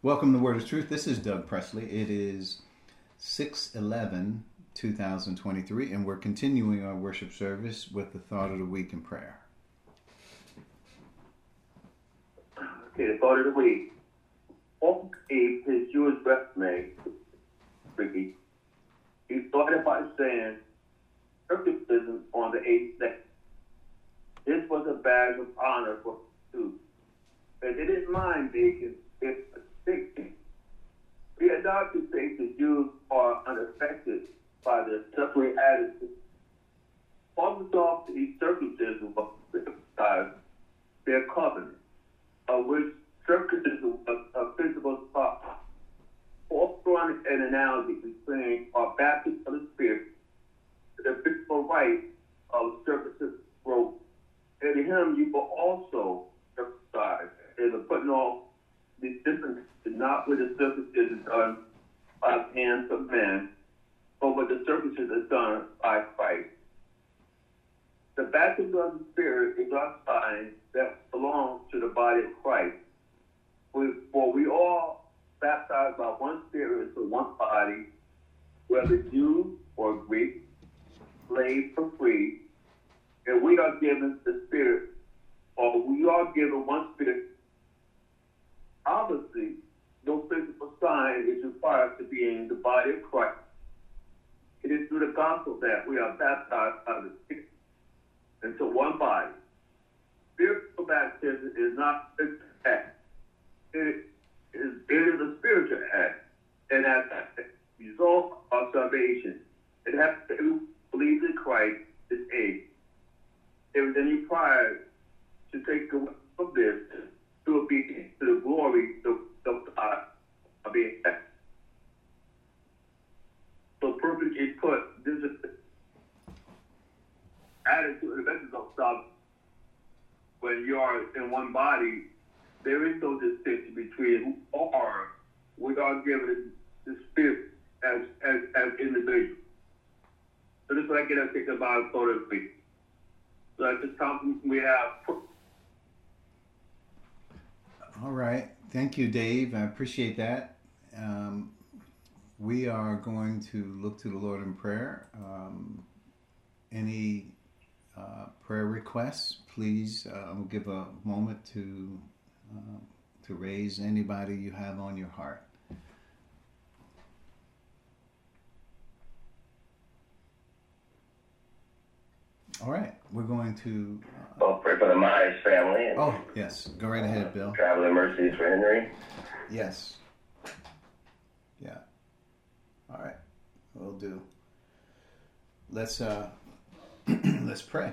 Welcome to Word Is Truth. This is Doug Presley. It is 6 11 2023, and we're continuing our worship service with the thought of the week in prayer. Okay, the thought of the week. Paul gave his Jewish resume, Ricky. He started by saying, circumcision on the eighth day. This was a badge of honor for Jews. And they didn't mind being if we are not to say the Jews are unaffected by the separate attitude. Almost off the circumcision was their covenant, of which circumcision was a physical spot. Paul drawing an analogy between our baptism of the Spirit the physical right of circumcision wrote, in him you were also circumcised, and the putting off the difference is not with the circumcision done by the hands of men, but with the circumcision done by Christ. The baptism of the Spirit is our sign that belongs to the body of Christ. We, for we all baptized by one Spirit into one body, whether Jew or Greek, slave or free, and we are given the Spirit, or we are given one Spirit. Obviously, no physical sign is required to be in the body of Christ. It is through the gospel that we are baptized by the Spirit into one body. Spiritual baptism is not an act. It is, it is a spiritual act. And as a result of salvation, it has to believe in Christ is a. There is any pride to take away from this to be to the glory of, of God of being so perfectly put, this is added to the message of stuff when you are in one body, there is no distinction between who are we are given the spirit as as as individuals. So this is what I get to think about sort of week. So at this time we have All right. Thank you, Dave. I appreciate that. Um, we are going to look to the Lord in prayer. Um, any uh, prayer requests, please uh, will give a moment to uh, to raise anybody you have on your heart. All right, we're going to. Uh, well, pray for the Myers family. oh, yes. Go right ahead, Bill. Traveling mercies for Henry. Yes. Yeah. All right. We'll do. Let's uh, let's pray.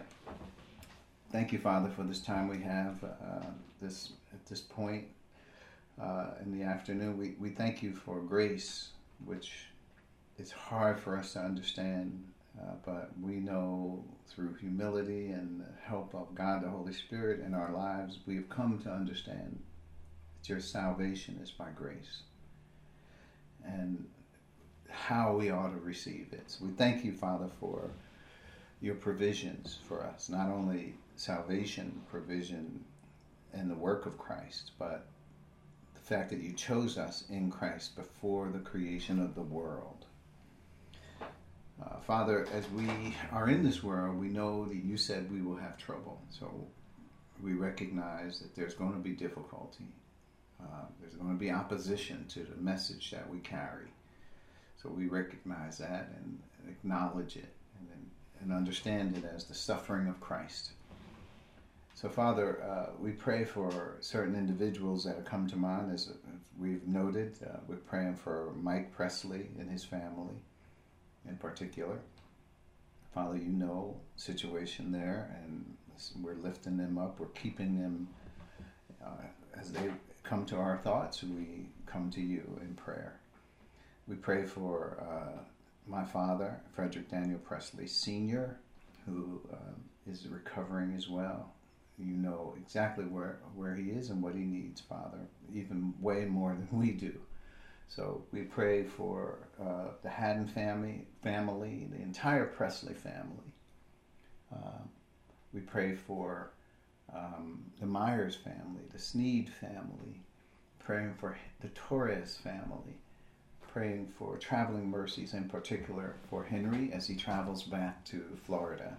Thank you, Father, for this time we have uh, this at this point uh, in the afternoon. We we thank you for grace, which is hard for us to understand uh, but we know through humility and the help of God the Holy Spirit in our lives, we have come to understand your salvation is by grace and how we ought to receive it. So we thank you, Father, for your provisions for us, not only salvation provision and the work of Christ, but the fact that you chose us in Christ before the creation of the world uh, Father, as we are in this world, we know that you said we will have trouble. So we recognize that there's going to be difficulty. Uh, there's going to be opposition to the message that we carry. So we recognize that and acknowledge it and, and understand it as the suffering of Christ. So, Father, uh, we pray for certain individuals that have come to mind, as we've noted. Uh, we're praying for Mike Presley and his family in particular. Father, you know situation there, and we're lifting them up. We're keeping them uh, as they come to our thoughts. We come to you in prayer. We pray for uh, my father, Frederick Daniel Presley Sr., who uh, is recovering as well. You know exactly where, where he is and what he needs, Father, even way more than we do. So we pray for uh, the Haddon family, family, the entire Presley family. Uh, we pray for um, the Myers family, the Sneed family, praying for the Torres family, praying for traveling mercies, in particular for Henry as he travels back to Florida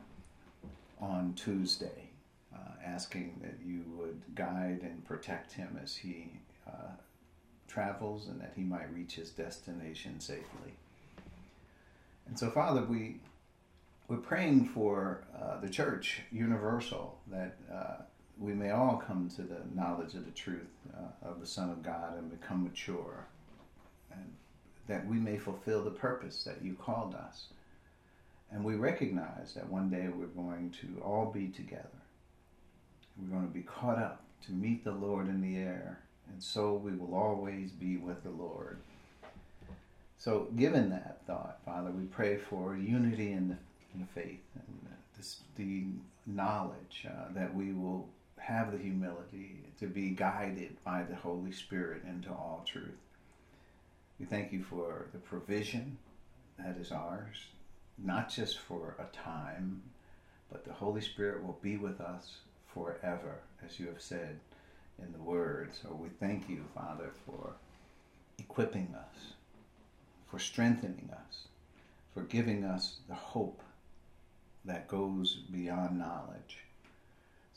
on Tuesday, uh, asking that you would guide and protect him as he uh, travels and that he might reach his destination safely. And so, Father, we we're praying for uh, the church universal that uh, we may all come to the knowledge of the truth uh, of the Son of God and become mature, and that we may fulfill the purpose that you called us. And we recognize that one day we're going to all be together. We're going to be caught up to meet the Lord in the air, and so we will always be with the Lord. So, given that thought, Father, we pray for unity in the, the faith and this, the knowledge uh, that we will have the humility to be guided by the Holy Spirit into all truth. We thank you for the provision that is ours, not just for a time, but the Holy Spirit will be with us forever, as you have said in the Word. So we thank you, Father, for equipping us, for strengthening us, for giving us the hope that goes beyond knowledge.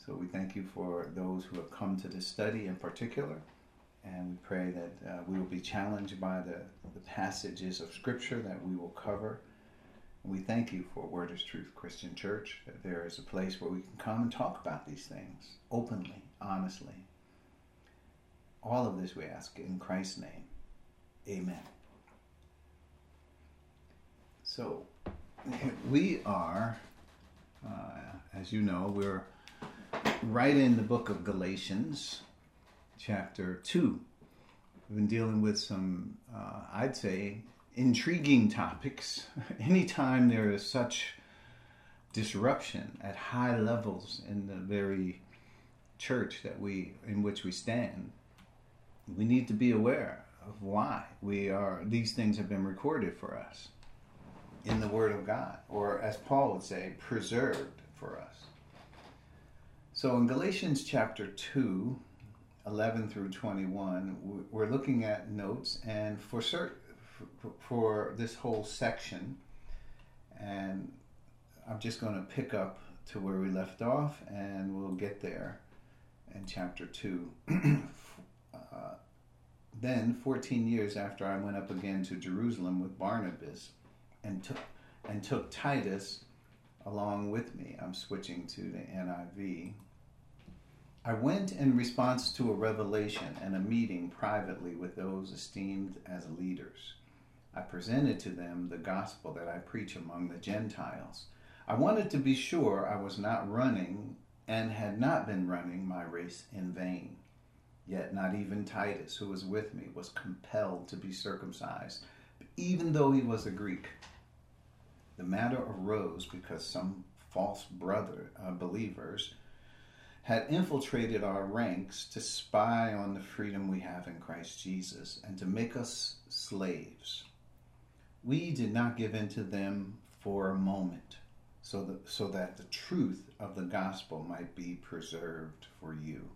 So we thank you for those who have come to this study in particular. And we pray that uh, we will be challenged by the, the passages of Scripture that we will cover. We thank you for Word is Truth Christian Church, that there is a place where we can come and talk about these things openly, honestly. All of this we ask in Christ's name. Amen. So, we are, uh, as you know, we're right in the book of Galatians, chapter 2. We've been dealing with some, uh, I'd say, intriguing topics. Anytime there is such disruption at high levels in the very church that we in which we stand, we need to be aware of why we are these things have been recorded for us in the Word of God, or as Paul would say, preserved for us. So in Galatians chapter 2, 11 through 21, we're looking at notes, and for cert, for this whole section, and I'm just going to pick up to where we left off, and we'll get there in chapter 2. uh, then, 14 years after I went up again to Jerusalem with Barnabas and took, and took Titus along with me, I'm switching to the NIV I went in response to a revelation and a meeting privately with those esteemed as leaders. I presented to them the gospel that I preach among the Gentiles. I wanted to be sure I was not running and had not been running my race in vain. Yet not even Titus, who was with me, was compelled to be circumcised, even though he was a Greek. The matter arose because some false brother uh, believers had infiltrated our ranks to spy on the freedom we have in Christ Jesus and to make us slaves. We did not give in to them for a moment, so that, so that the truth of the gospel might be preserved for you.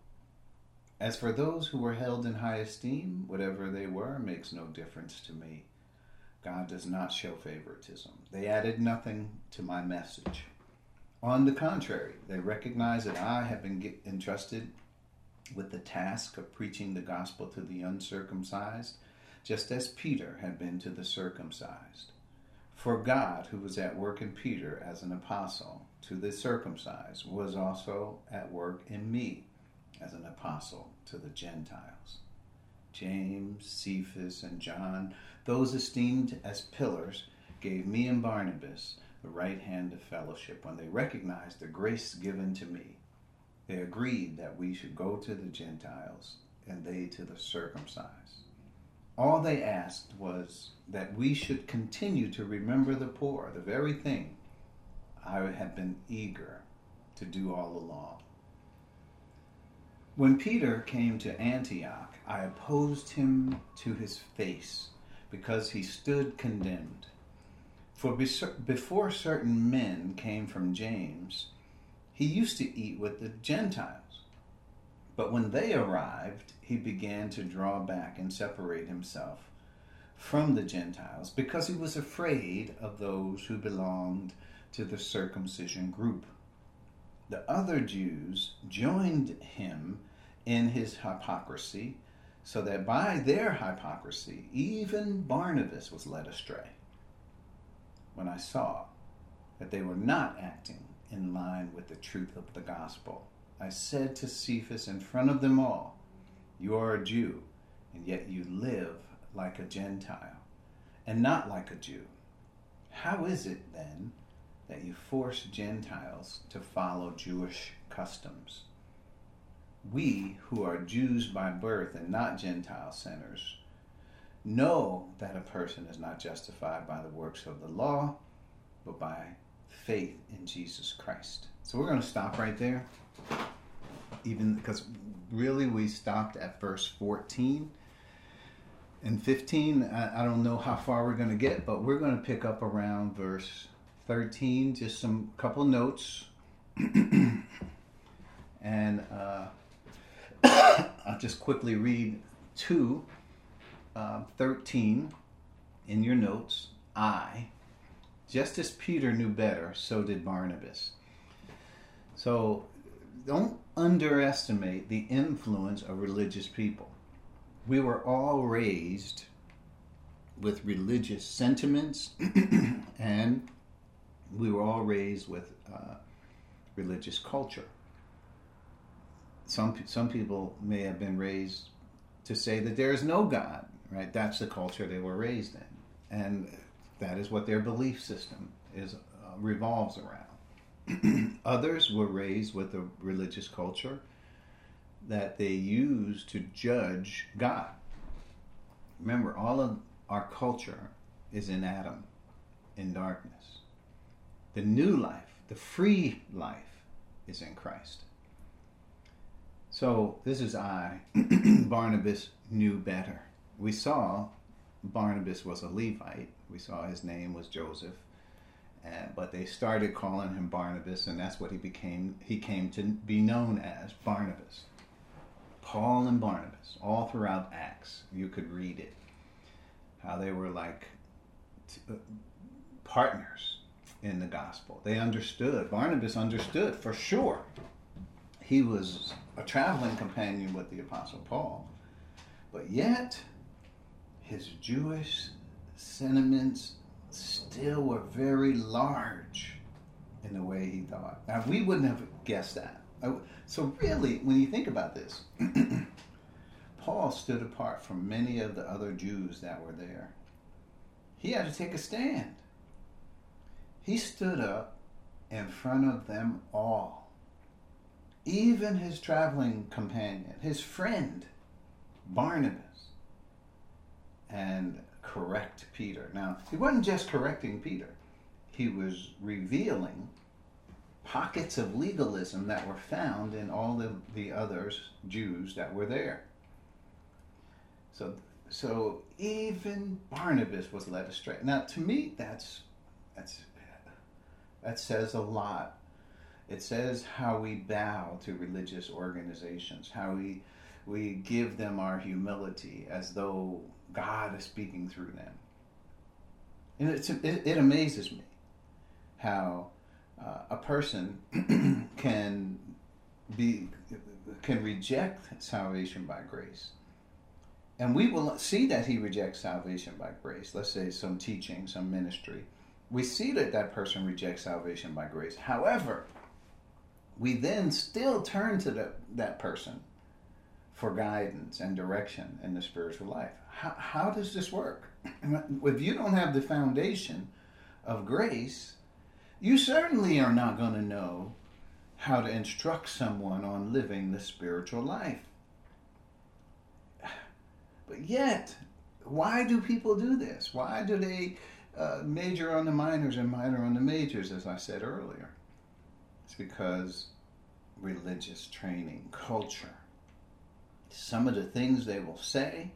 As for those who were held in high esteem, whatever they were makes no difference to me. God does not show favoritism. They added nothing to my message. On the contrary, they recognize that I have been entrusted with the task of preaching the gospel to the uncircumcised, just as Peter had been to the circumcised. For God, who was at work in Peter as an apostle to the circumcised, was also at work in me as an apostle to the Gentiles. James, Cephas, and John, those esteemed as pillars, gave me and Barnabas the right hand of fellowship, when they recognized the grace given to me, they agreed that we should go to the Gentiles and they to the circumcised. All they asked was that we should continue to remember the poor, the very thing I have been eager to do all along. When Peter came to Antioch, I opposed him to his face because he stood condemned. For before certain men came from James, he used to eat with the Gentiles. But when they arrived, he began to draw back and separate himself from the Gentiles because he was afraid of those who belonged to the circumcision group. The other Jews joined him in his hypocrisy, so that by their hypocrisy, even Barnabas was led astray. When I saw that they were not acting in line with the truth of the gospel, I said to Cephas in front of them all, You are a Jew, and yet you live like a Gentile, and not like a Jew. How is it, then, that you force Gentiles to follow Jewish customs? We, who are Jews by birth and not Gentile sinners, know that a person is not justified by the works of the law, but by faith in Jesus Christ. So we're going to stop right there, even because really we stopped at verse 14 and 15. I, I don't know how far we're going to get, but we're going to pick up around verse 13, just some couple notes. and uh, I'll just quickly read 2 uh, 13 in your notes. I, just as Peter knew better, so did Barnabas. So don't underestimate the influence of religious people. We were all raised with religious sentiments and we were all raised with uh, religious culture. Some some people may have been raised to say that there is no God, right? That's the culture they were raised in, and that is what their belief system is uh, revolves around. Others were raised with a religious culture that they use to judge God. Remember, all of our culture is in Adam, in darkness. The new life, the free life, is in Christ. So this is I. Barnabas knew better. We saw Barnabas was a Levite. We saw his name was Joseph. Uh, but they started calling him Barnabas, and that's what he became. He came to be known as Barnabas. Paul and Barnabas, all throughout Acts, you could read it. How they were like t- uh, partners in the gospel. They understood. Barnabas understood for sure. He was a traveling companion with the Apostle Paul. But yet, his Jewish sentiments still were very large in the way he thought. Now, we wouldn't have guessed that. So, really, when you think about this, Paul stood apart from many of the other Jews that were there. He had to take a stand. He stood up in front of them all. Even his traveling companion, his friend, Barnabas, and correct Peter. Now, he wasn't just correcting Peter, he was revealing pockets of legalism that were found in all of the others Jews that were there. So so even Barnabas was led astray. Now to me that's that's that says a lot. It says how we bow to religious organizations, how we we give them our humility as though God is speaking through them. And it, it amazes me how uh, a person can be can reject salvation by grace and we will see that he rejects salvation by grace let's say some teaching some ministry we see that that person rejects salvation by grace however we then still turn to the, that person for guidance and direction in the spiritual life how, how does this work if you don't have the foundation of grace you certainly are not going to know how to instruct someone on living the spiritual life. But yet, why do people do this? Why do they uh, major on the minors and minor on the majors, as I said earlier? It's because religious training, culture. Some of the things they will say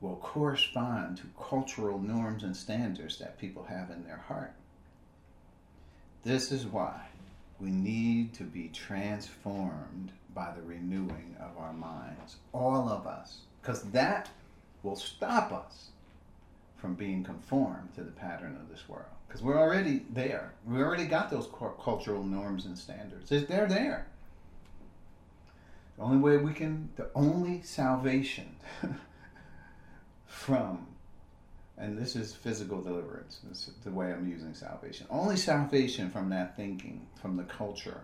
will correspond to cultural norms and standards that people have in their heart. This is why we need to be transformed by the renewing of our minds. All of us. Because that will stop us from being conformed to the pattern of this world. Because we're already there. We already got those cultural norms and standards. They're there. The only way we can, the only salvation from, and this is physical deliverance, this is the way I'm using salvation. Only salvation from that thinking, from the culture,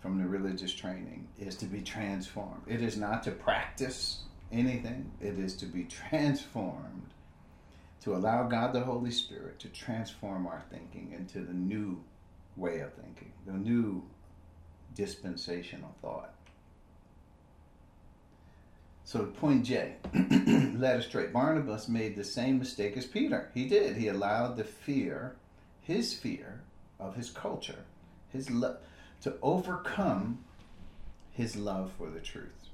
from the religious training, is to be transformed. It is not to practice anything, it is to be transformed, to allow God the Holy Spirit to transform our thinking into the new way of thinking, the new dispensational thought. So, point J, led Straight, Barnabas made the same mistake as Peter. He did. He allowed the fear, his fear of his culture, his love, to overcome his love for the truth.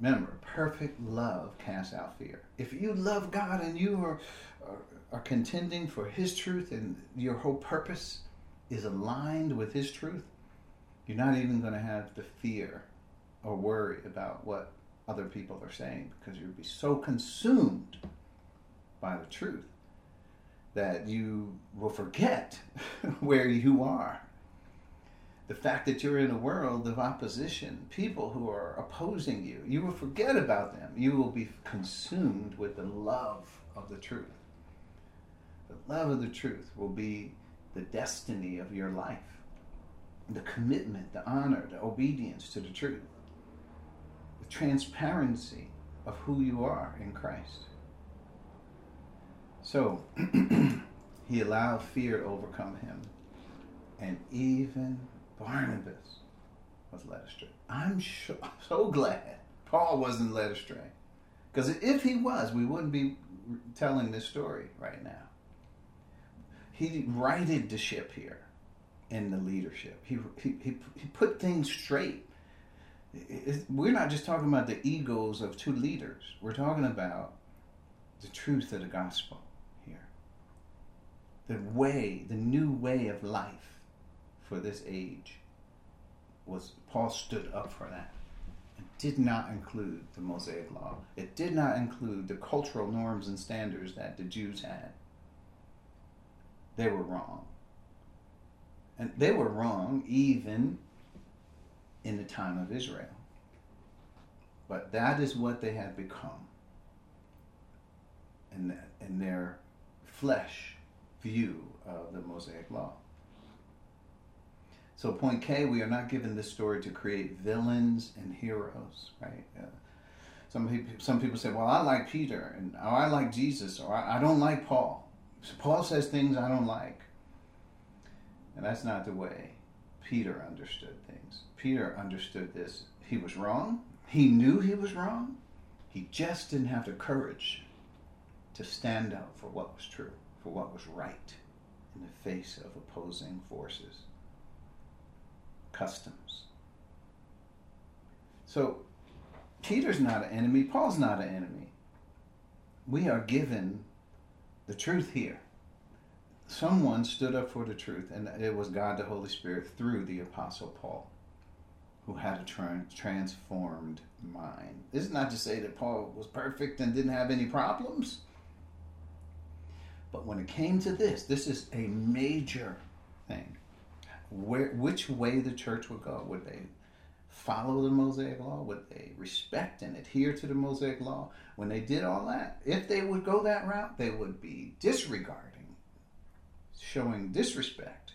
Remember, perfect love casts out fear. If you love God and you are, are, are contending for His truth and your whole purpose is aligned with His truth, you're not even going to have the fear or worry about what other people are saying because you'll be so consumed by the truth that you will forget where you are. The fact that you're in a world of opposition, people who are opposing you, you will forget about them. You will be consumed with the love of the truth. The love of the truth will be the destiny of your life, the commitment, the honor, the obedience to the truth the transparency of who you are in Christ. So he allowed fear to overcome him. And even Barnabas was led astray. I'm so, glad Paul wasn't led astray. Because if he was, we wouldn't be telling this story right now. He righted the ship here in the leadership. He, he, he, he put things straight we're not just talking about the egos of two leaders. We're talking about the truth of the gospel here. The way, the new way of life for this age was Paul stood up for that. It did not include the Mosaic law. It did not include the cultural norms and standards that the Jews had. They were wrong. And they were wrong even in the time of Israel. But that is what they had become in, in their flesh view of the Mosaic Law. So, point K, we are not given this story to create villains and heroes, right? Uh, some people, some people say, "Well, I like Peter," and or I like Jesus, or I, I don't like Paul. So Paul says things I don't like, and that's not the way Peter understood things. Peter understood this. He was wrong. He knew he was wrong. He just didn't have the courage to stand up for what was true, for what was right in the face of opposing forces, customs. So, Peter's not an enemy. Paul's not an enemy. We are given the truth here. Someone stood up for the truth, and it was God the Holy Spirit through the Apostle Paul who had a tra- transformed mind. This is not to say that Paul was perfect and didn't have any problems. But when it came to this, this is a major thing. Where, which way the church would go? Would they follow the Mosaic law? Would they respect and adhere to the Mosaic law? When they did all that, if they would go that route, they would be disregarding, showing disrespect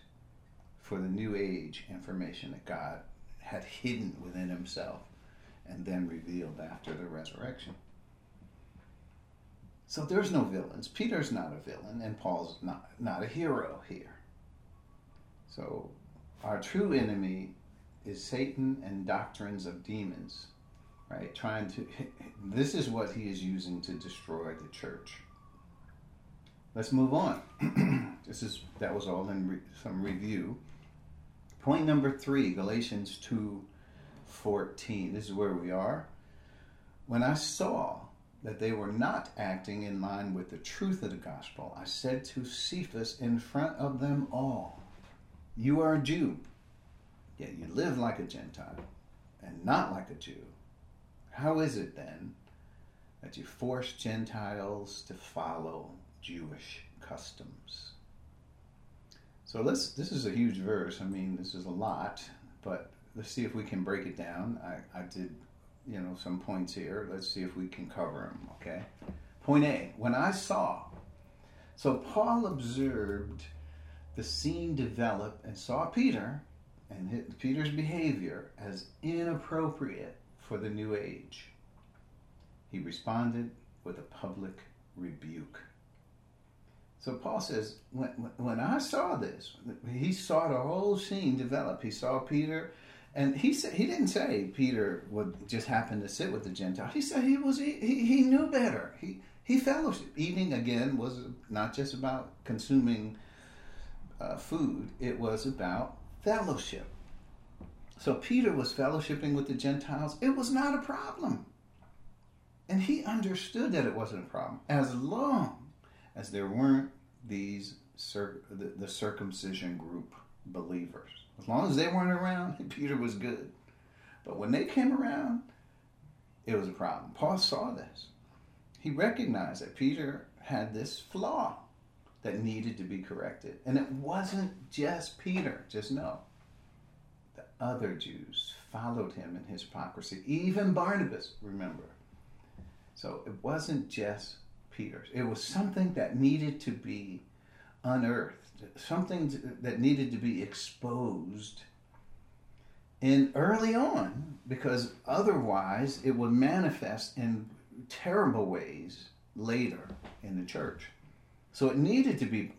for the new age information that God had hidden within himself and then revealed after the resurrection. So there's no villains. Peter's not a villain, and Paul's not, not a hero here. So our true enemy is Satan and doctrines of demons, right? Trying to, this is what he is using to destroy the church. Let's move on. this is, that was all in re, some review. Point number three, Galatians 2 14. This is where we are. When I saw that they were not acting in line with the truth of the gospel, I said to Cephas in front of them all, You are a Jew, yet you live like a Gentile. and not like a Jew, how is it then that you force Gentiles to follow Jewish customs? So let's. This is a huge verse. I mean, this is a lot, but let's see if we can break it down. I, I did, you know, some points here. Let's see if we can cover them. Okay. Point A. When I saw, so Paul observed the scene develop and saw Peter and Peter's behavior as inappropriate for the new age. He responded with a public rebuke. So Paul says, when, when I saw this, he saw the whole scene develop. He saw Peter, and he said he didn't say Peter would just happen to sit with the Gentiles. He said he was he, he knew better. He he fellowship. Eating again was not just about consuming uh, food; it was about fellowship. So Peter was fellowshipping with the Gentiles. It was not a problem. And he understood that it wasn't a problem as long as there weren't these cir- the, the circumcision group believers. As long as they weren't around, Peter was good. But when they came around, it was a problem. Paul saw this. He recognized that Peter had this flaw that needed to be corrected. And it wasn't just Peter, just know. The other Jews followed him in his hypocrisy. Even Barnabas, remember. So it wasn't just Peter's. It was something that needed to be unearthed, something that needed to be exposed And early on, because otherwise it would manifest in terrible ways later in the church. So it needed to be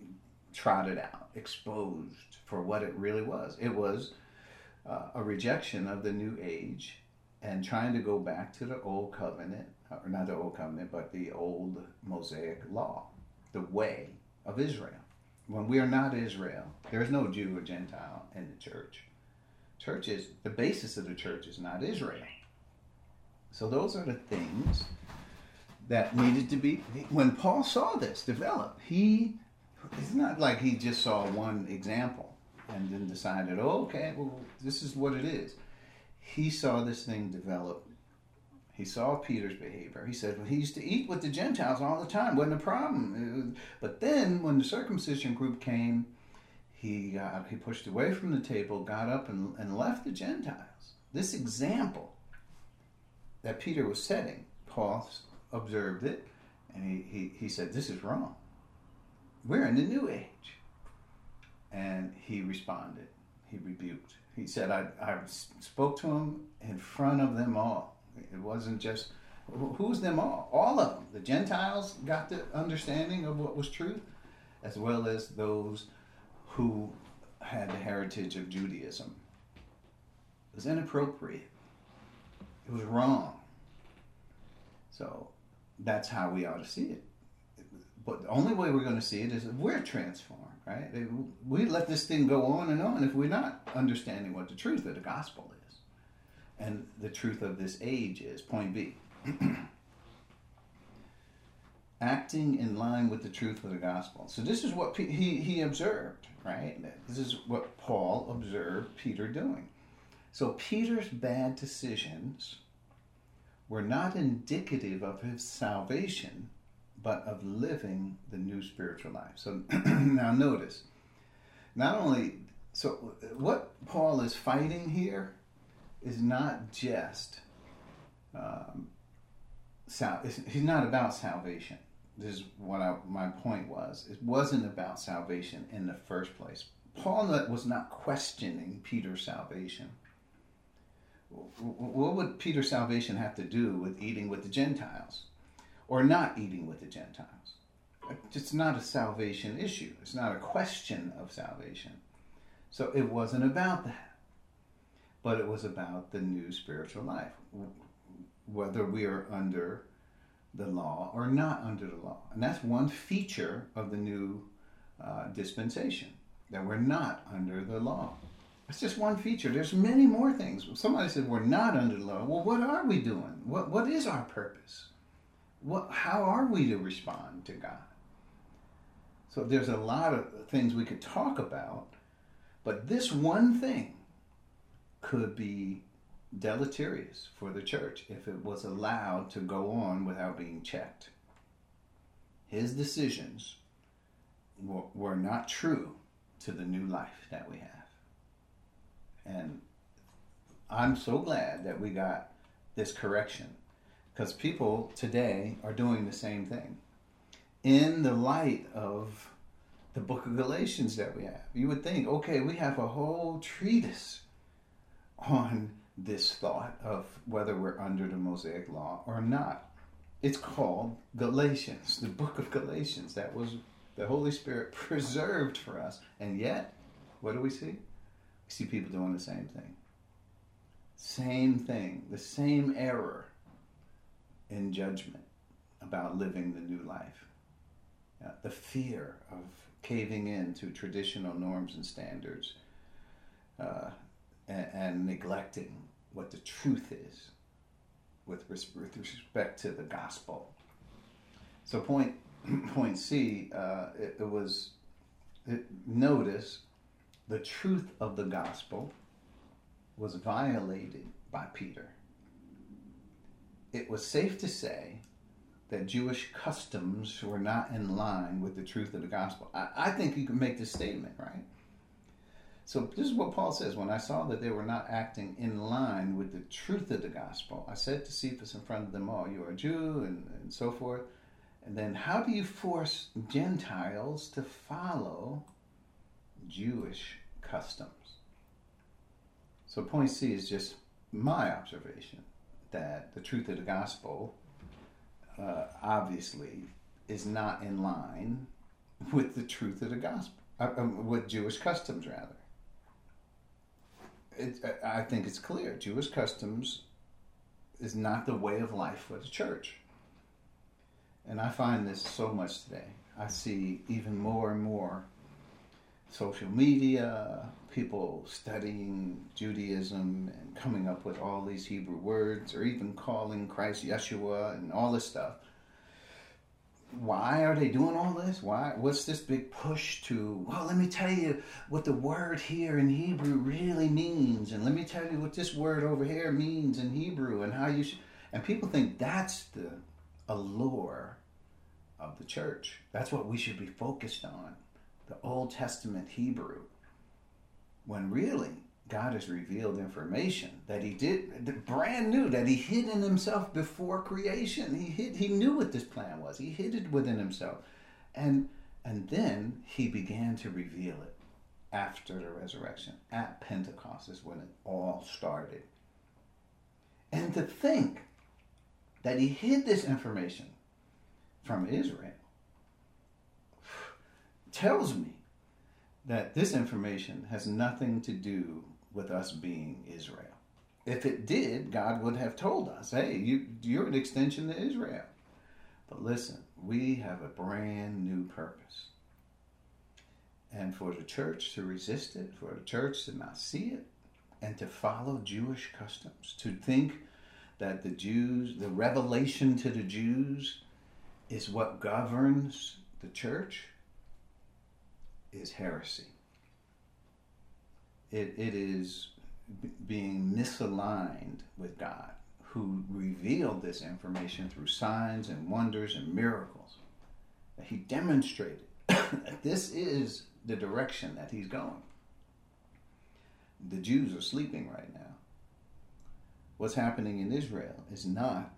trotted out, exposed for what it really was. It was uh, a rejection of the new age and trying to go back to the old covenant, or not the old covenant, but the old Mosaic law, the way of Israel. When we are not Israel, there is no Jew or Gentile in the church. Church is the basis of the church is not Israel. So those are the things that needed to be. When Paul saw this develop, he it's not like he just saw one example and then decided, oh, okay, well, this is what it is. He saw this thing develop. He saw Peter's behavior. He said, well, he used to eat with the Gentiles all the time. Wasn't a problem. But then when the circumcision group came, he got, he pushed away from the table, got up and, and left the Gentiles. This example that Peter was setting, Paul observed it, and he, he, he said, this is wrong. We're in the new age. And he responded. He rebuked. He said, I, I spoke to him in front of them all. It wasn't just, who's them all? All of them. The Gentiles got the understanding of what was truth, as well as those who had the heritage of Judaism. It was inappropriate. It was wrong. So that's how we ought to see it. But the only way we're going to see it is if we're transformed, right? We let this thing go on and on if we're not understanding what the truth of the gospel is. And the truth of this age is point B. Acting in line with the truth of the gospel. So this is what he, he observed, right? This is what Paul observed Peter doing. So Peter's bad decisions were not indicative of his salvation, but of living the new spiritual life. So now notice, not only, so what Paul is fighting here is not just, um, sal- he's not about salvation. This is what I, my point was. It wasn't about salvation in the first place. Paul was not questioning Peter's salvation what would Peter's salvation have to do with eating with the Gentiles or not eating with the Gentiles? It's not a salvation issue. It's not a question of salvation. So it wasn't about that. But it was about the new spiritual life, whether we are under the law or not under the law. And that's one feature of the new uh, dispensation, that we're not under the law. It's just one feature. There's many more things. Somebody said we're not under the law. Well, what are we doing? What what is our purpose? What how are we to respond to God? So there's a lot of things we could talk about, but this one thing could be deleterious for the church if it was allowed to go on without being checked. His decisions were, were not true to the new life that we have. And I'm so glad that we got this correction because people today are doing the same thing. In the light of the book of Galatians that we have, you would think, okay, we have a whole treatise on this thought of whether we're under the Mosaic law or not. It's called Galatians, the book of Galatians. That was the Holy Spirit preserved for us. And yet, what do we see? See people doing the same thing. Same thing, the same error in judgment about living the new life. The fear of caving in to traditional norms and standards uh, and, and, neglecting what the truth is with, res- with respect to the gospel. So, point, point C, uh, it, it, was it, notice the truth of the gospel was violated by Peter. It was safe to say that Jewish customs were not in line with the truth of the gospel. I, I think you can make this statement, right? So this is what Paul says. When I saw that they were not acting in line with the truth of the gospel, I said to Cephas in front of them all, You are a Jew, and, and so forth. And then, how do you force Gentiles to follow Jewish customs? So, point C is just my observation that the truth of the gospel uh, obviously is not in line with the truth of the gospel, uh, um, with Jewish customs, rather. It, I think it's clear Jewish customs is not the way of life for the church. And I find this so much today. I see even more and more social media, people studying Judaism and coming up with all these Hebrew words, or even calling Christ Yeshua and all this stuff. Why are they doing all this? Why? What's this big push to? Well, let me tell you what the word here in Hebrew really means, and let me tell you what this word over here means in Hebrew, and how you should. And people think that's the allure of the church. That's what we should be focused on the Old Testament Hebrew, when really God has revealed information that He did brand new, that He hid in Himself before creation. He hid, He knew what this plan was. He hid it within Himself, and and then He began to reveal it after the resurrection. At Pentecost is when it all started. And to think that He hid this information from Israel tells me that this information has nothing to do with us being Israel. If it did, God would have told us, hey, you, you're an extension to Israel. But listen, we have a brand new purpose. And for the church to resist it, for the church to not see it, and to follow Jewish customs, to think that the Jews, the revelation to the Jews, is what governs the church, is heresy. It, it is b- being misaligned with God, who revealed this information through signs and wonders and miracles. He demonstrated that this is the direction that he's going. The Jews are sleeping right now. What's happening in Israel is not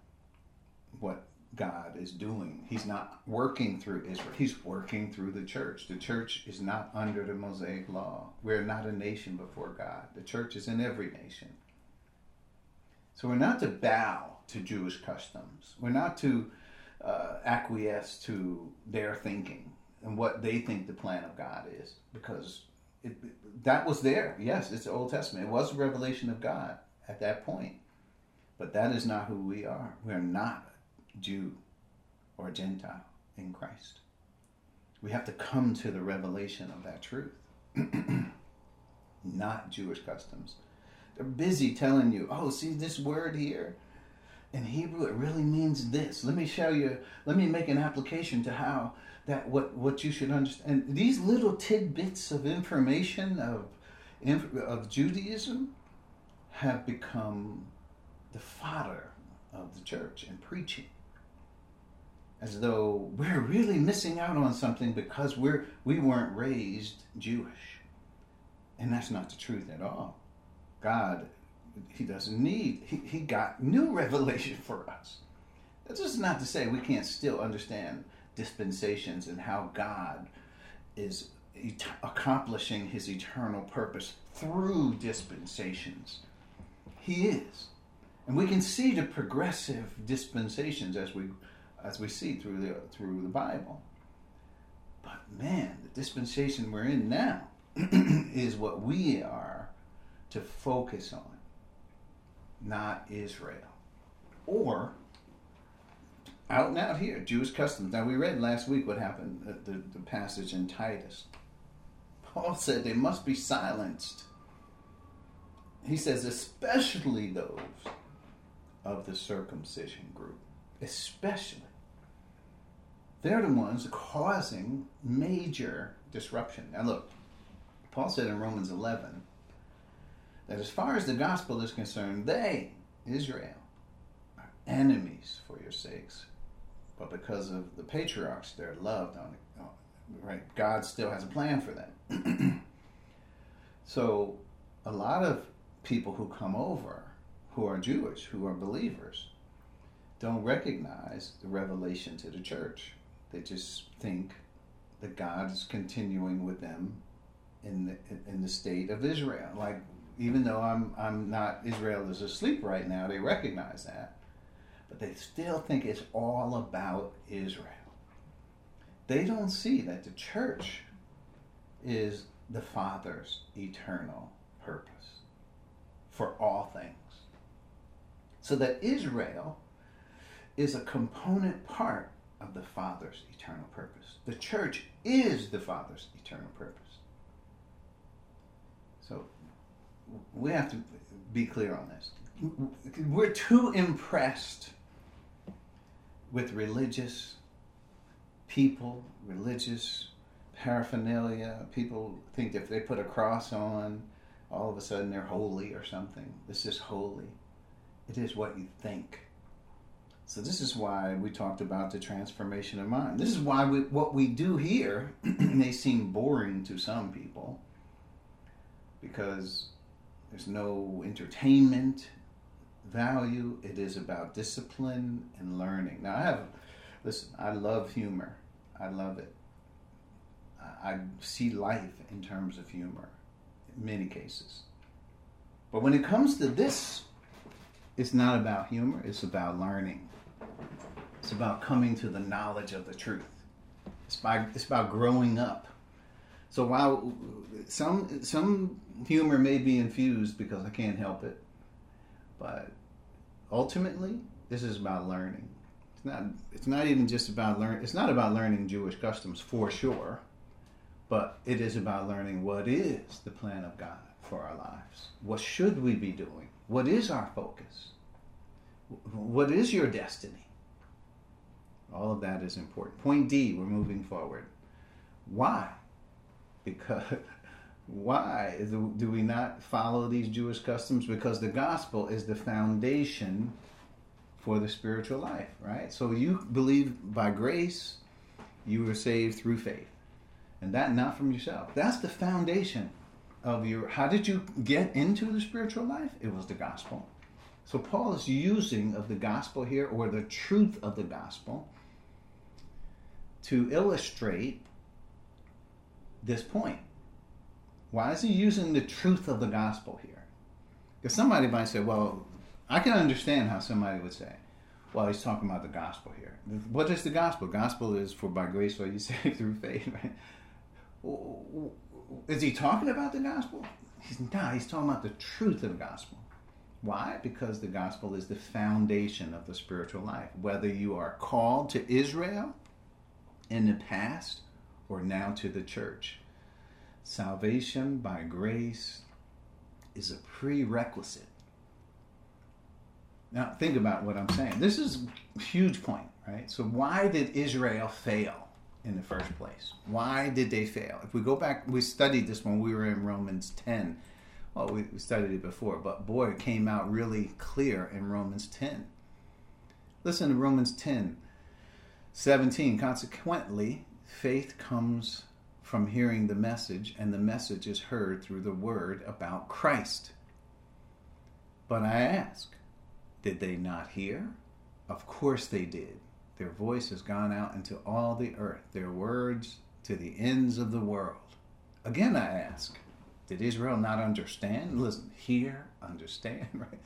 what God is doing. He's not working through Israel. He's working through the church. The church is not under the Mosaic law. We're not a nation before God. The church is in every nation. So we're not to bow to Jewish customs. We're not to uh, acquiesce to their thinking and what they think the plan of God is, because it, that was there. Yes, it's the Old Testament. It was a revelation of God at that point. But that is not who we are. We are not Jew or Gentile in Christ. We have to come to the revelation of that truth, not Jewish customs. They're busy telling you, oh, see this word here? In Hebrew, it really means this. Let me show you, let me make an application to how that what, what you should understand. And these little tidbits of information of, of Judaism have become the fodder of the church and preaching. As though we're really missing out on something because we're we weren't raised Jewish. And that's not the truth at all. God, He doesn't need, He, he got new revelation for us. That's just not to say we can't still understand dispensations and how God is et- accomplishing His eternal purpose through dispensations. He is. And we can see the progressive dispensations as we as we see through the through the Bible. But man, the dispensation we're in now is what we are to focus on, not Israel. Or out and out here, Jewish customs. Now we read last week what happened at the, the passage in Titus. Paul said they must be silenced. He says, especially those of the circumcision group. Especially. They're the ones causing major disruption. Now, look, Paul said in Romans 11 that as far as the gospel is concerned, they, Israel, are enemies for your sakes. But because of the patriarchs, they're loved on. Right? God still has a plan for them. so, a lot of people who come over who are Jewish, who are believers, don't recognize the revelation to the church. They just think that God is continuing with them in the in the state of Israel. Like even though I'm I'm not Israel is asleep right now, they recognize that, but they still think it's all about Israel. They don't see that the church is the Father's eternal purpose for all things. So that Israel is a component part of the Father's eternal purpose. The church is the Father's eternal purpose. So we have to be clear on this. We're too impressed with religious people, religious paraphernalia. People think if they put a cross on, all of a sudden they're holy or something. This is holy. It is what you think. So this is why we talked about the transformation of mind. This is why we, what we do here may seem boring to some people because there's no entertainment value. It is about discipline and learning. Now I have listen, I love humor. I love it. I see life in terms of humor in many cases. But when it comes to this, it's not about humor, it's about learning. It's about coming to the knowledge of the truth. It's, by, it's about growing up. So while some some humor may be infused because I can't help it, but ultimately this is about learning. It's not it's not even just about learn it's not about learning Jewish customs for sure, but it is about learning what is the plan of God for our lives. What should we be doing? What is our focus? What is your destiny? All of that is important. Point D, we're moving forward. Why? Because why do we not follow these Jewish customs? Because the gospel is the foundation for the spiritual life, right? So you believe by grace, you were saved through faith. And that not from yourself. That's the foundation of your how did you get into the spiritual life? It was the gospel. So Paul is using of the gospel here or the truth of the gospel to illustrate this point. Why is he using the truth of the gospel here? Because somebody might say, well, I can understand how somebody would say, well, he's talking about the gospel here. What is the gospel? Gospel is for by grace are you saved through faith, right? Is he talking about the gospel? He's not. He's talking about the truth of the gospel. Why? Because the gospel is the foundation of the spiritual life. Whether you are called to Israel in the past or now to the church, salvation by grace is a prerequisite. Now, think about what I'm saying. This is a huge point, right? So, why did Israel fail in the first place? Why did they fail? If we go back, we studied this when we were in Romans 10. Well, we, we studied it before, but boy, it came out really clear in Romans 10. Listen to Romans 10 17. Consequently, faith comes from hearing the message, and the message is heard through the word about Christ. But I ask, did they not hear? Of course they did. Their voice has gone out into all the earth, their words to the ends of the world. Again, I ask, did Israel not understand? Listen, hear, understand, right?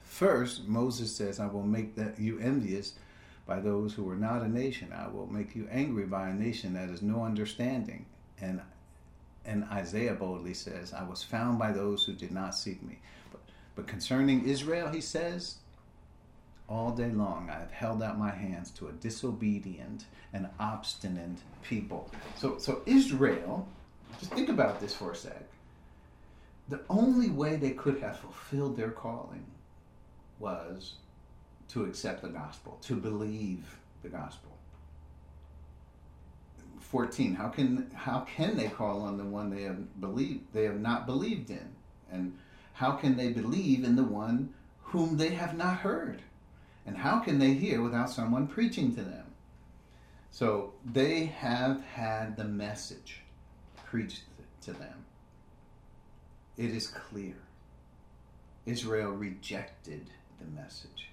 First, Moses says, I will make that you envious by those who are not a nation. I will make you angry by a nation that has no understanding. And and Isaiah boldly says, I was found by those who did not seek me. But, but concerning Israel, he says, all day long I have held out my hands to a disobedient and obstinate people. So, so Israel, just think about this for a sec. The only way they could have fulfilled their calling was to accept the gospel, to believe the gospel. 14 how can how can they call on the one they have believed they have not believed in? And how can they believe in the one whom they have not heard? And how can they hear without someone preaching to them? So they have had the message preached to them it is clear israel rejected the message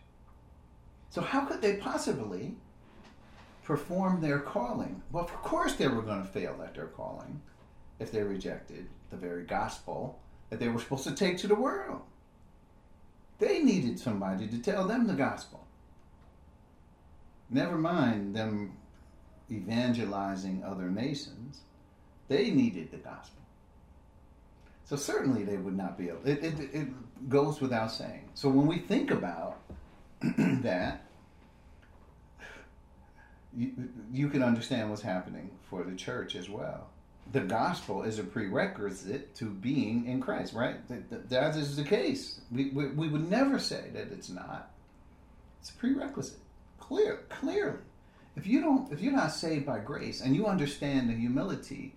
so how could they possibly perform their calling. Well, of course they were going to fail at their calling if they rejected the very gospel that they were supposed to take to the world. They needed somebody to tell them the gospel. Never mind them evangelizing other nations, they needed the gospel. So certainly they would not be able. It, it, it goes without saying. So when we think about that, you, you can understand what's happening for the church as well. The gospel is a prerequisite to being in Christ, right? That, that is the case. We, we, we would never say that it's not. It's a prerequisite, clear, clearly. If you don't, if you're not saved by grace, and you understand the humility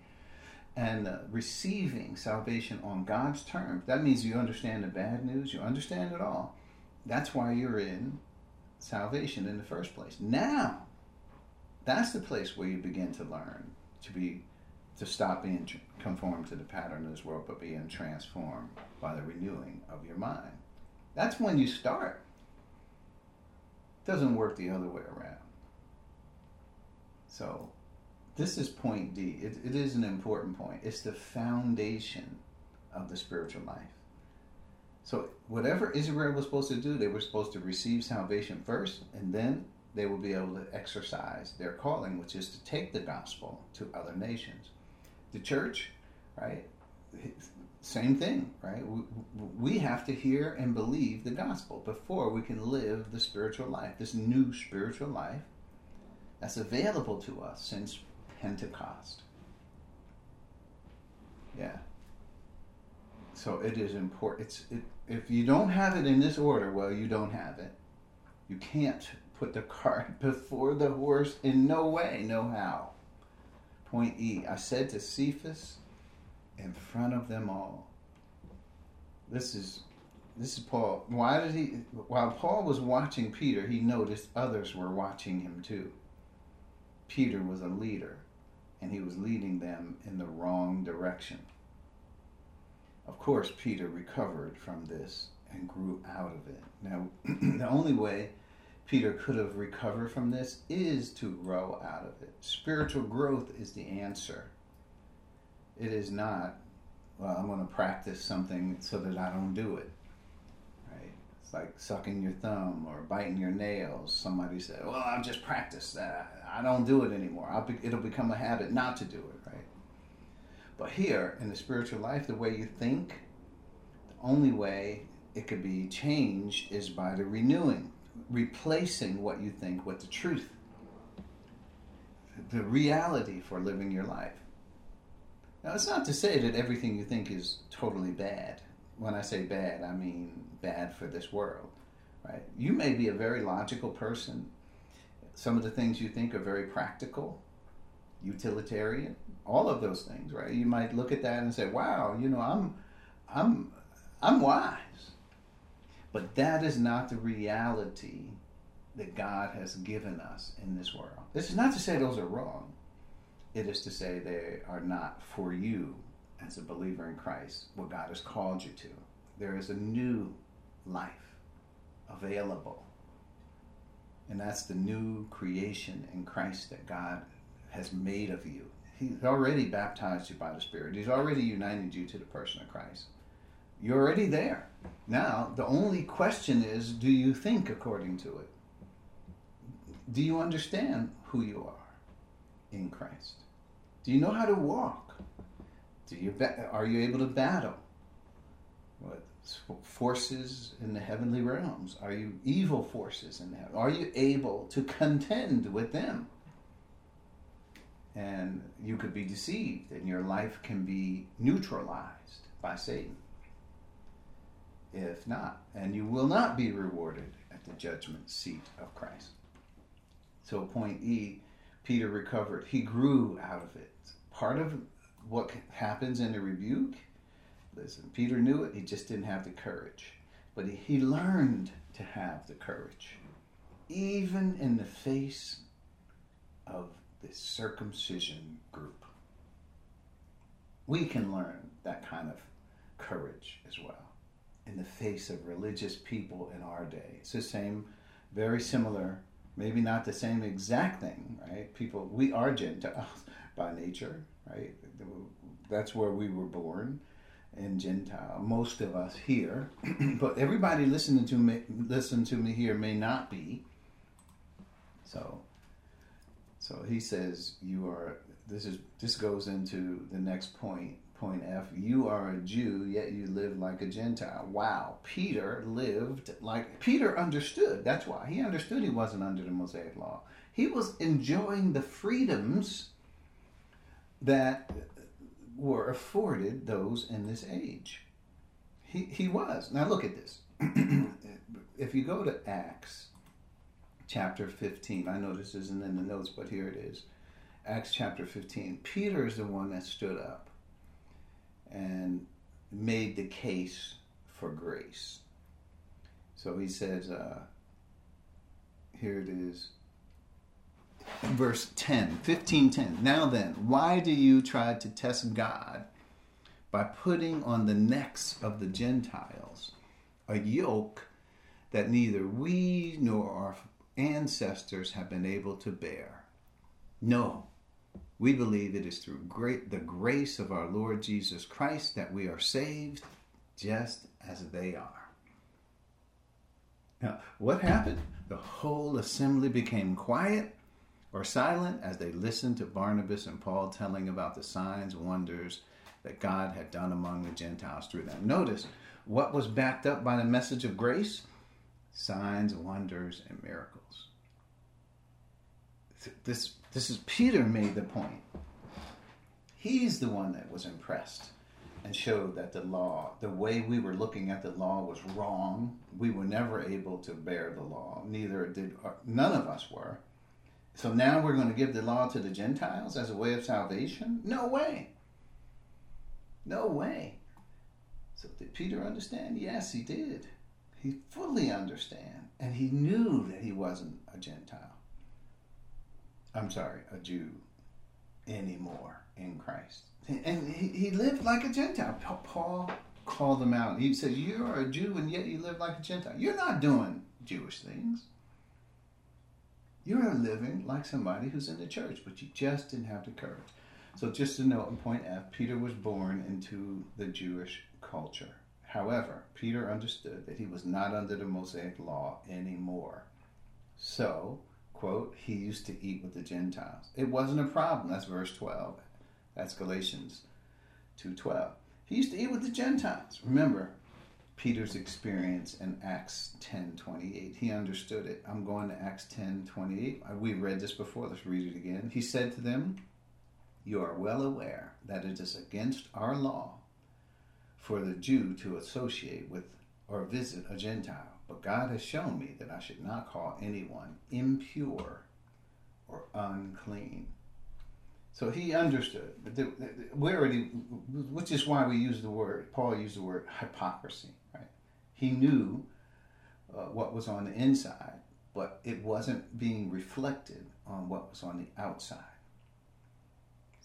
and uh, receiving salvation on God's terms, that means you understand the bad news. You understand it all. That's why you're in salvation in the first place. Now, that's the place where you begin to learn to be to stop being conformed to the pattern of this world but being transformed by the renewing of your mind that's when you start it doesn't work the other way around so this is point d it, it is an important point it's the foundation of the spiritual life so whatever israel was supposed to do they were supposed to receive salvation first and then they will be able to exercise their calling, which is to take the gospel to other nations. The church, right? Same thing, right? We have to hear and believe the gospel before we can live the spiritual life, this new spiritual life that's available to us since Pentecost. Yeah. So it is important. It's it, if you don't have it in this order, well, you don't have it. You can't put the cart before the horse in no way, no how. Point E I said to Cephas in front of them all. This is this is Paul. Why did he while Paul was watching Peter, he noticed others were watching him too. Peter was a leader and he was leading them in the wrong direction. Of course, Peter recovered from this and grew out of it. Now, the only way Peter could have recovered from this is to grow out of it. Spiritual growth is the answer. It is not, well, I'm going to practice something so that I don't do it. Right? It's like sucking your thumb or biting your nails. Somebody said, well, I've just practiced that. I don't do it anymore. Be, it'll become a habit not to do it, right? But here, in the spiritual life, the way you think, the only way it could be changed is by the renewing replacing what you think with the truth, the reality for living your life. Now, it's not to say that everything you think is totally bad. When I say bad, I mean bad for this world, right? You may be a very logical person. Some of the things you think are very practical, utilitarian, all of those things, right? You might look at that and say, "Wow, you know, I'm I'm I'm wise. But that is not the reality that God has given us in this world. This is not to say those are wrong. It is to say they are not for you as a believer in Christ, what God has called you to. There is a new life available. And that's the new creation in Christ that God has made of you. He's already baptized you by the Spirit. He's already united you to the person of Christ. You're already there. Now, the only question is do you think according to it? Do you understand who you are in Christ? Do you know how to walk? Do you are you able to battle forces in the heavenly realms? Are you evil forces in heaven? Are you able to contend with them? And you could be deceived, and your life can be neutralized by Satan. If not, and you will not be rewarded at the judgment seat of Christ. So, point E, Peter recovered. He grew out of it. Part of what happens in a rebuke, listen, Peter knew it, he just didn't have the courage. But he, he learned to have the courage, even in the face of the circumcision group. We can learn that kind of courage as well in the face of religious people in our day. It's the same, very similar, maybe not the same exact thing, right? People, we are Gentiles by nature, right? That's where we were born in Gentile. Most of us here, but everybody listening to me, listen to me here may not be. So, so he says you are. This is this goes into the next point. Point F. You are a Jew, yet you live like a Gentile. Wow. Peter lived like Peter understood. That's why he understood he wasn't under the Mosaic law. He was enjoying the freedoms that were afforded those in this age. He, he was. Now look at this. if you go to Acts chapter 15, I know this isn't in the notes, but here it is. Acts chapter 15. Peter is the one that stood up and made the case for grace. So he says, uh, here it is verse 10, 15 10. Now then, why do you try to test God by putting on the necks of the Gentiles a yoke that neither we nor our ancestors have been able to bear? No, we believe it is through great, the grace of our Lord Jesus Christ that we are saved just as they are. Now, what happened? The whole assembly became quiet or silent as they listened to Barnabas and Paul telling about the signs wonders that God had done among the Gentiles through them. Notice what was backed up by the message of grace? Signs, wonders, and miracles. This, this is Peter made the point. He's the one that was impressed and showed that the law, the way we were looking at the law, was wrong. We were never able to bear the law. Neither did uh, none of us were. So now we're going to give the law to the Gentiles as a way of salvation? No way. No way. So did Peter understand? Yes, he did. He fully understand. And he knew that he wasn't a Gentile. I'm sorry, a Jew anymore in Christ. And he, lived like a Gentile. Paul called him out. He said, You're a Jew and yet you live like a Gentile. You're not doing Jewish things. You're living like somebody who's in the church, but you just didn't have the courage. So, just to note in point F, Peter was born into the Jewish culture. However, Peter understood that he was not under the Mosaic law anymore. So, quote, he used to eat with the Gentiles. It wasn't a problem. That's verse 12. That's Galatians 2:12. He used to eat with the Gentiles. Remember, Peter's experience in Acts 10:28. He understood it. I'm going to Acts 10:28. Uh, we read this before. Let's read it again. He said to them, "You are well aware that it is against our law for the Jew to associate with or visit a Gentile, but God has shown me that I should not call anyone impure or unclean." So he understood. We already, which is why we use the word, Paul used the word hypocrisy? He knew uh, what was on the inside, but it wasn't being reflected on what was on the outside.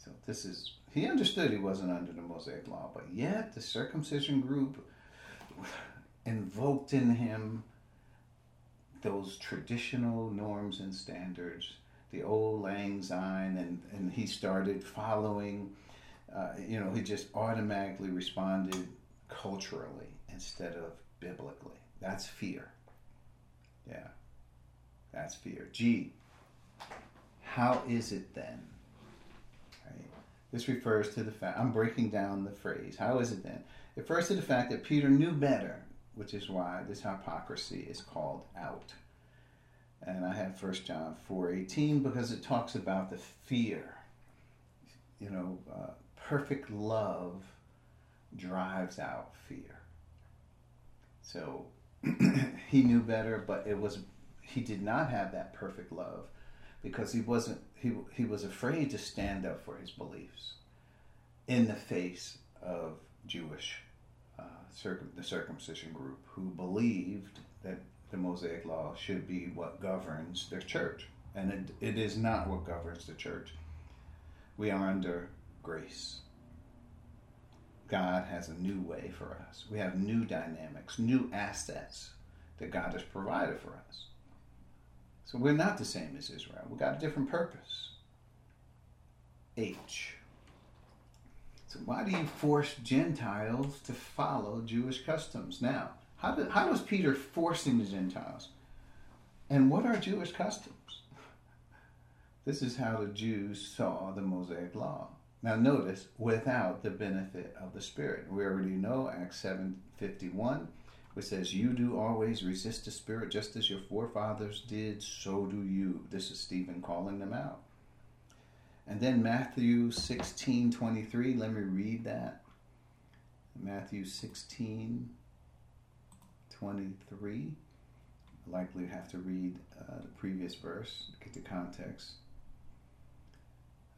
So this is, he understood he wasn't under the Mosaic law, but yet the circumcision group invoked in him those traditional norms and standards, the old lang syne, and, and he started following, uh, you know, he just automatically responded culturally instead of biblically. That's fear. Yeah, that's fear. G, how is it then? Right? This refers to the fact, I'm breaking down the phrase. How is it then? It refers to the fact that Peter knew better, which is why this hypocrisy is called out. And I have 1 John 4.18 because it talks about the fear. You know, uh, perfect love drives out fear. So he knew better, but it was he did not have that perfect love because he wasn't he he was afraid to stand up for his beliefs in the face of Jewish uh, circum, the circumcision group who believed that the Mosaic law should be what governs the church, and it, it is not what governs the church. We are under grace. God has a new way for us. We have new dynamics, new assets that God has provided for us. So we're not the same as Israel. We've got a different purpose. H. So why do you force Gentiles to follow Jewish customs? Now, how, did, how was Peter forcing the Gentiles? And what are Jewish customs? This is how the Jews saw the Mosaic law. Now notice, without the benefit of the Spirit. We already know Acts 7.51, which says, You do always resist the Spirit just as your forefathers did, so do you. This is Stephen calling them out. And then Matthew 16.23, let me read that. Matthew 16, 23. Likely have to read uh, the previous verse to get the context.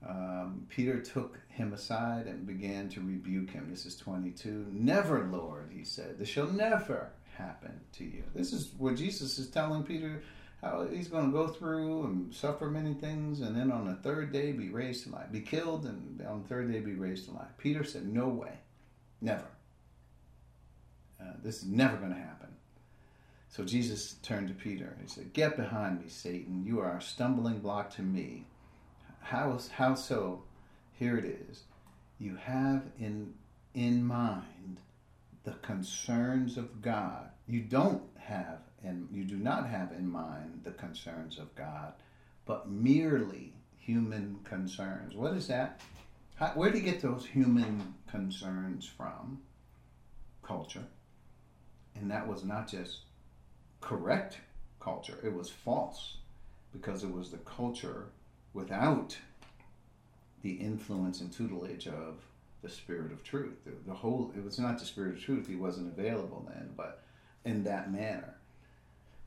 Um, Peter took him aside and began to rebuke him. This is 22. Never, Lord, he said. This shall never happen to you. This is what Jesus is telling Peter how he's going to go through and suffer many things and then on the third day be raised to life, be killed and on the third day be raised to life. Peter said, No way, never. Uh, this is never going to happen. So Jesus turned to Peter. He said, Get behind me, Satan. You are a stumbling block to me. How, how so? Here it is. You have in, in mind the concerns of God. You don't have and you do not have in mind the concerns of God, but merely human concerns. What is that? How, where do you get those human concerns from? Culture. And that was not just correct culture, it was false because it was the culture without the influence and tutelage of the spirit of truth. The, the, whole it was not the spirit of truth; he wasn't available then, but in that manner,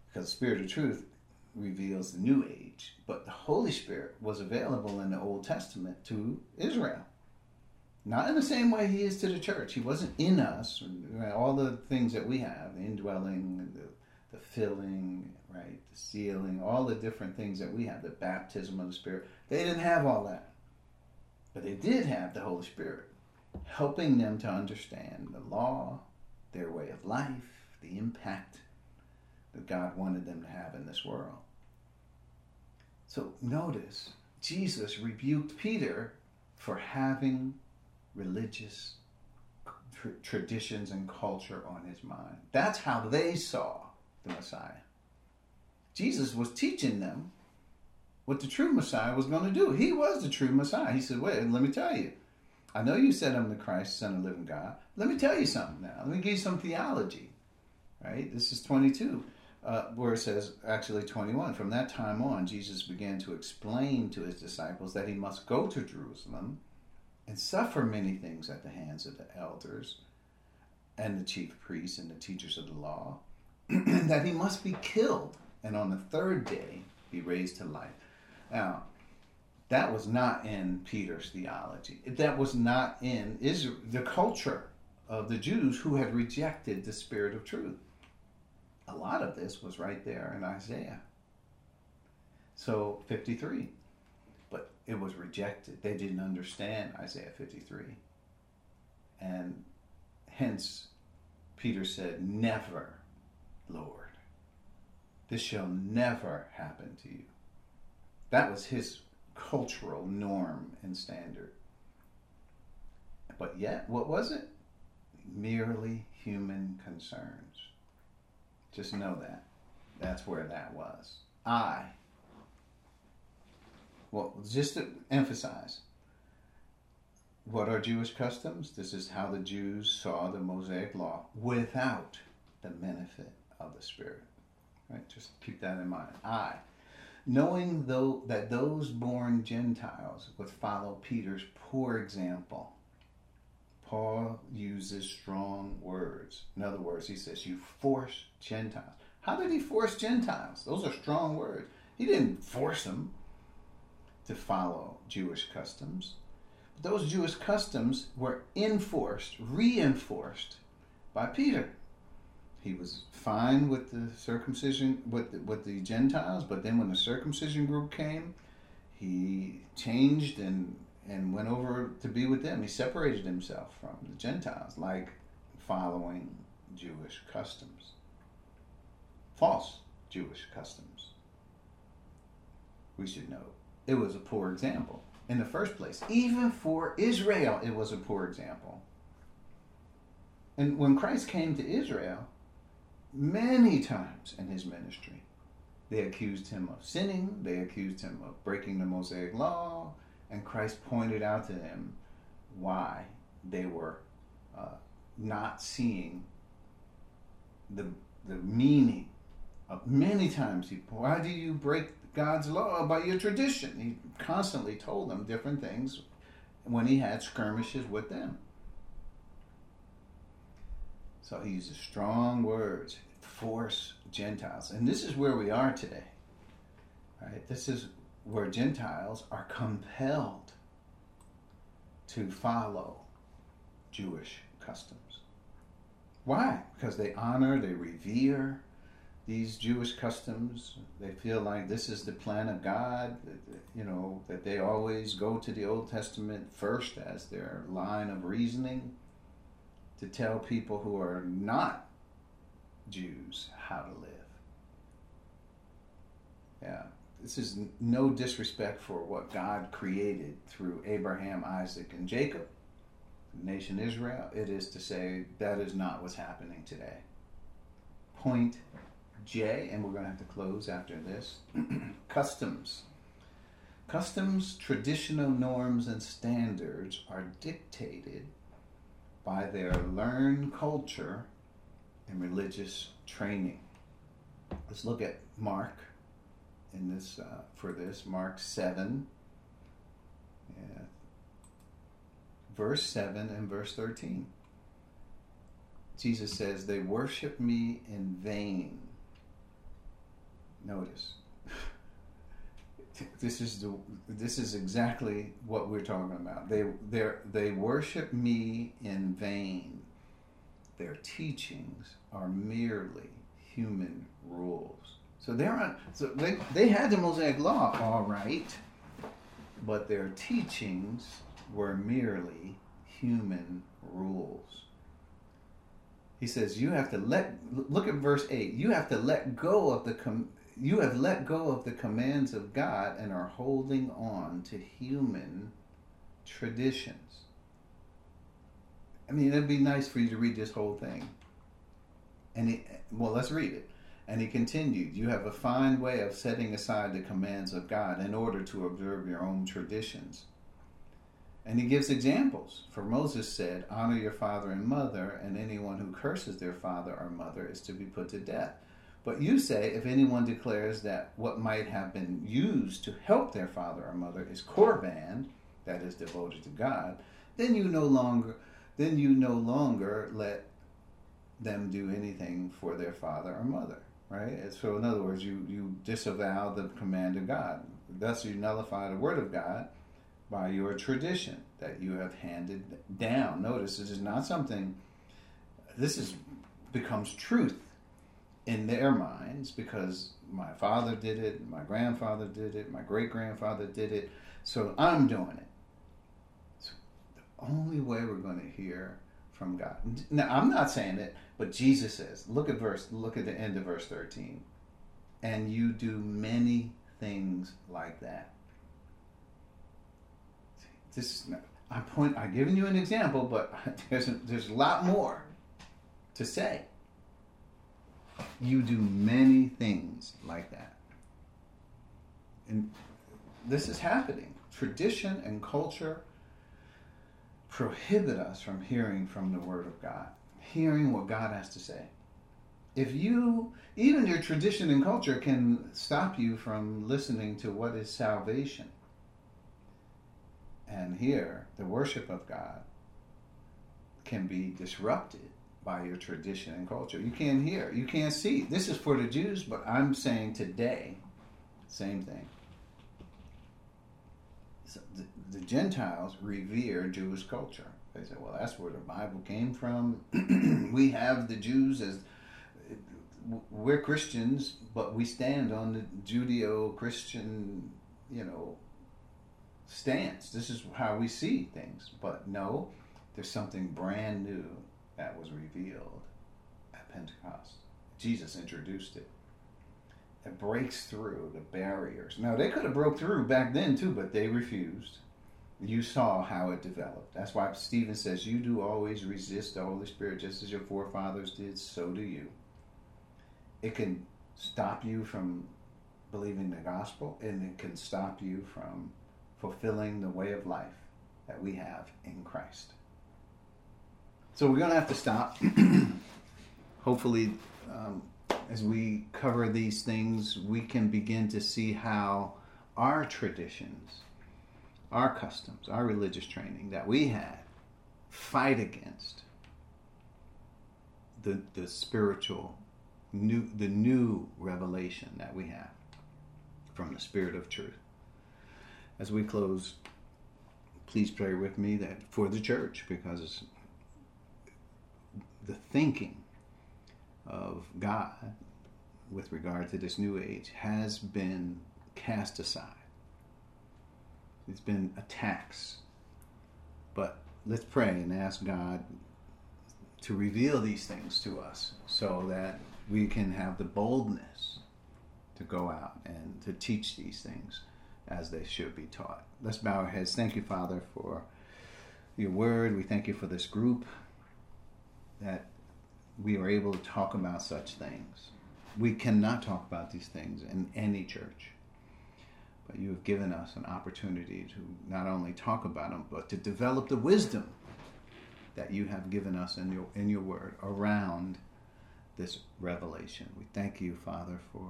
because the spirit of truth reveals the new age, but the Holy Spirit was available in the Old Testament to Israel. Not in the same way he is to the church. He wasn't in us. All the things that we have, the indwelling, the, the filling, right, the sealing, all the different things that we have, the baptism of the Spirit. They didn't have all that. But they did have the Holy Spirit, helping them to understand the law, their way of life, the impact that God wanted them to have in this world. So notice, Jesus rebuked Peter for having religious traditions and culture on his mind. That's how they saw the Messiah. Jesus was teaching them what the true Messiah was going to do. He was the true Messiah. He said, Wait, let me tell you. I know you said I'm the Christ, Son of living God. Let me tell you something now. Let me give you some theology. Right? This is 22, uh, where it says, actually 21. From that time on, Jesus began to explain to his disciples that he must go to Jerusalem and suffer many things at the hands of the elders and the chief priests and the teachers of the law, that he must be killed and on the third day be raised to life. Now, That was not in Peter's theology. That was not in Israel, the culture of the Jews who had rejected the spirit of truth. A lot of this was right there in Isaiah. So 53. But it was rejected. They didn't understand Isaiah 53. And hence, Peter said, Never, Lord. This shall never happen to you. That was his cultural norm and standard. But yet, what was it? Merely human concerns. Just know that. That's where that was. I. Well, just to emphasize, what are Jewish customs? This is how the Jews saw the Mosaic law without the benefit of the Spirit. Right? Just keep that in mind. I knowing though that those born Gentiles would follow Peter's poor example. Paul uses strong words. In other words, he says, You force Gentiles. How did he force Gentiles? Those are strong words. He didn't force them to follow Jewish customs. But those Jewish customs were enforced, reinforced by Peter he was fine with the circumcision with the, with the Gentiles, but then when the circumcision group came, he changed and and went over to be with them. He separated himself from the Gentiles, like following Jewish customs, false Jewish customs. We should know it was a poor example in the first place. Even for Israel, it was a poor example. And when Christ came to Israel, many times in his ministry. They accused him of sinning, they accused him of breaking the Mosaic law, and Christ pointed out to them why they were uh, not seeing the, the meaning of many times he why do you break God's law by your tradition? He constantly told them different things when he had skirmishes with them. So he uses strong words, force Gentiles. And this is where we are today. Right? This is where Gentiles are compelled to follow Jewish customs. Why? Because they honor, they revere these Jewish customs. They feel like this is the plan of God, you know, that they always go to the Old Testament first as their line of reasoning to tell people who are not Jews how to live. Yeah, this is no disrespect for what God created through Abraham, Isaac, and Jacob, the nation Israel. It is to say that is not what's happening today. Point J, and we're going to have to close after this customs. Customs, traditional norms, and standards are dictated by their learned culture and religious training. Let's look at Mark in this uh, for this Mark seven, yeah, verse seven and verse thirteen. Jesus says, "They worship me in vain." Notice this is the this is exactly what we're talking about. They they they worship me in vain. Their teachings are merely human rules. So they're on. So they they had the Mosaic law, all right, but their teachings were merely human rules. He says you have to let look at verse eight. You have to let go of the com, you have let go of the commands of God and are holding on to human traditions. I mean, it'd be nice for you to read this whole thing. And he, well, let's read it. And he continued, You have a fine way of setting aside the commands of God in order to observe your own traditions. And he gives examples. For Moses said, Honor your father and mother, and anyone who curses their father or mother is to be put to death. But you say, if anyone declares that what might have been used to help their father or mother is korban, that is devoted to God, then you no longer then you no longer let them do anything for their father or mother, right? So in other words, you you disavow the command of God. thus you nullify the word of God by your tradition that you have handed down. Notice this is not something. This is becomes truth in their minds because my father did it, my grandfather did it, my great grandfather did it, so I'm doing it. So the only way we're going to hear from God. Now I'm not saying it, but Jesus says, look at verse look at the end of verse 13. And you do many things like that. This I'm point I'm giving you an example, but there's a, there's a lot more to say. You do many things like that. And this is happening. Tradition and culture prohibit us from hearing from the Word of God, hearing what God has to say. If you, even your tradition and culture can stop you from listening to what is salvation. And here, the worship of God can be disrupted by your tradition and culture. You can't hear, you can't see. This is for the Jews, but I'm saying today, same thing. So the, the Gentiles revere Jewish culture. They say, well, that's where the Bible came from. we have the Jews as we're Christians, but we stand on the Judeo-Christian, you know, stance. This is how we see things. But no, there's something brand new that was revealed at Pentecost. Jesus introduced it. It breaks through the barriers. Now they could have broke through back then too, but they refused. You saw how it developed. That's why Stephen says, "You do always resist the Holy Spirit, just as your forefathers did. So do you." It can stop you from believing the gospel, and it can stop you from fulfilling the way of life that we have in Christ. So we're going to have to stop. Hopefully, um, as we cover these things, we can begin to see how our traditions, our customs, our religious training that we had fight against the, the spiritual new the new revelation that we have from the spirit of truth as we close please pray with me that for the church because the thinking of God with regard to this new age has been cast aside. It's been attacks. But let's pray and ask God to reveal these things to us so that we can have the boldness to go out and to teach these things as they should be taught. Let's bow our heads. Thank you, Father, for your word. We thank you for this group that we are able to talk about such things. We cannot talk about these things in any church. But you have given us an opportunity to not only talk about them, but to develop the wisdom that you have given us in your, in your word around this revelation. We thank you, Father, for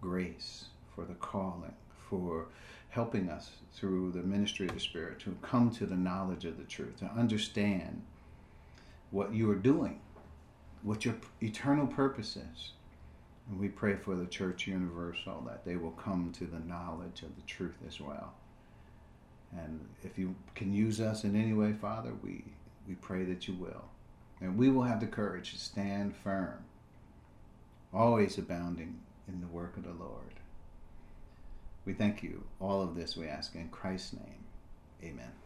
grace, for the calling, for helping us through the ministry of the Spirit to come to the knowledge of the truth, to understand what you are doing, what your eternal purpose is. And we pray for the church universal that they will come to the knowledge of the truth as well. And if you can use us in any way, Father, we, we pray that you will. And we will have the courage to stand firm, always abounding in the work of the Lord. We thank you. All of this we ask in Christ's name. Amen.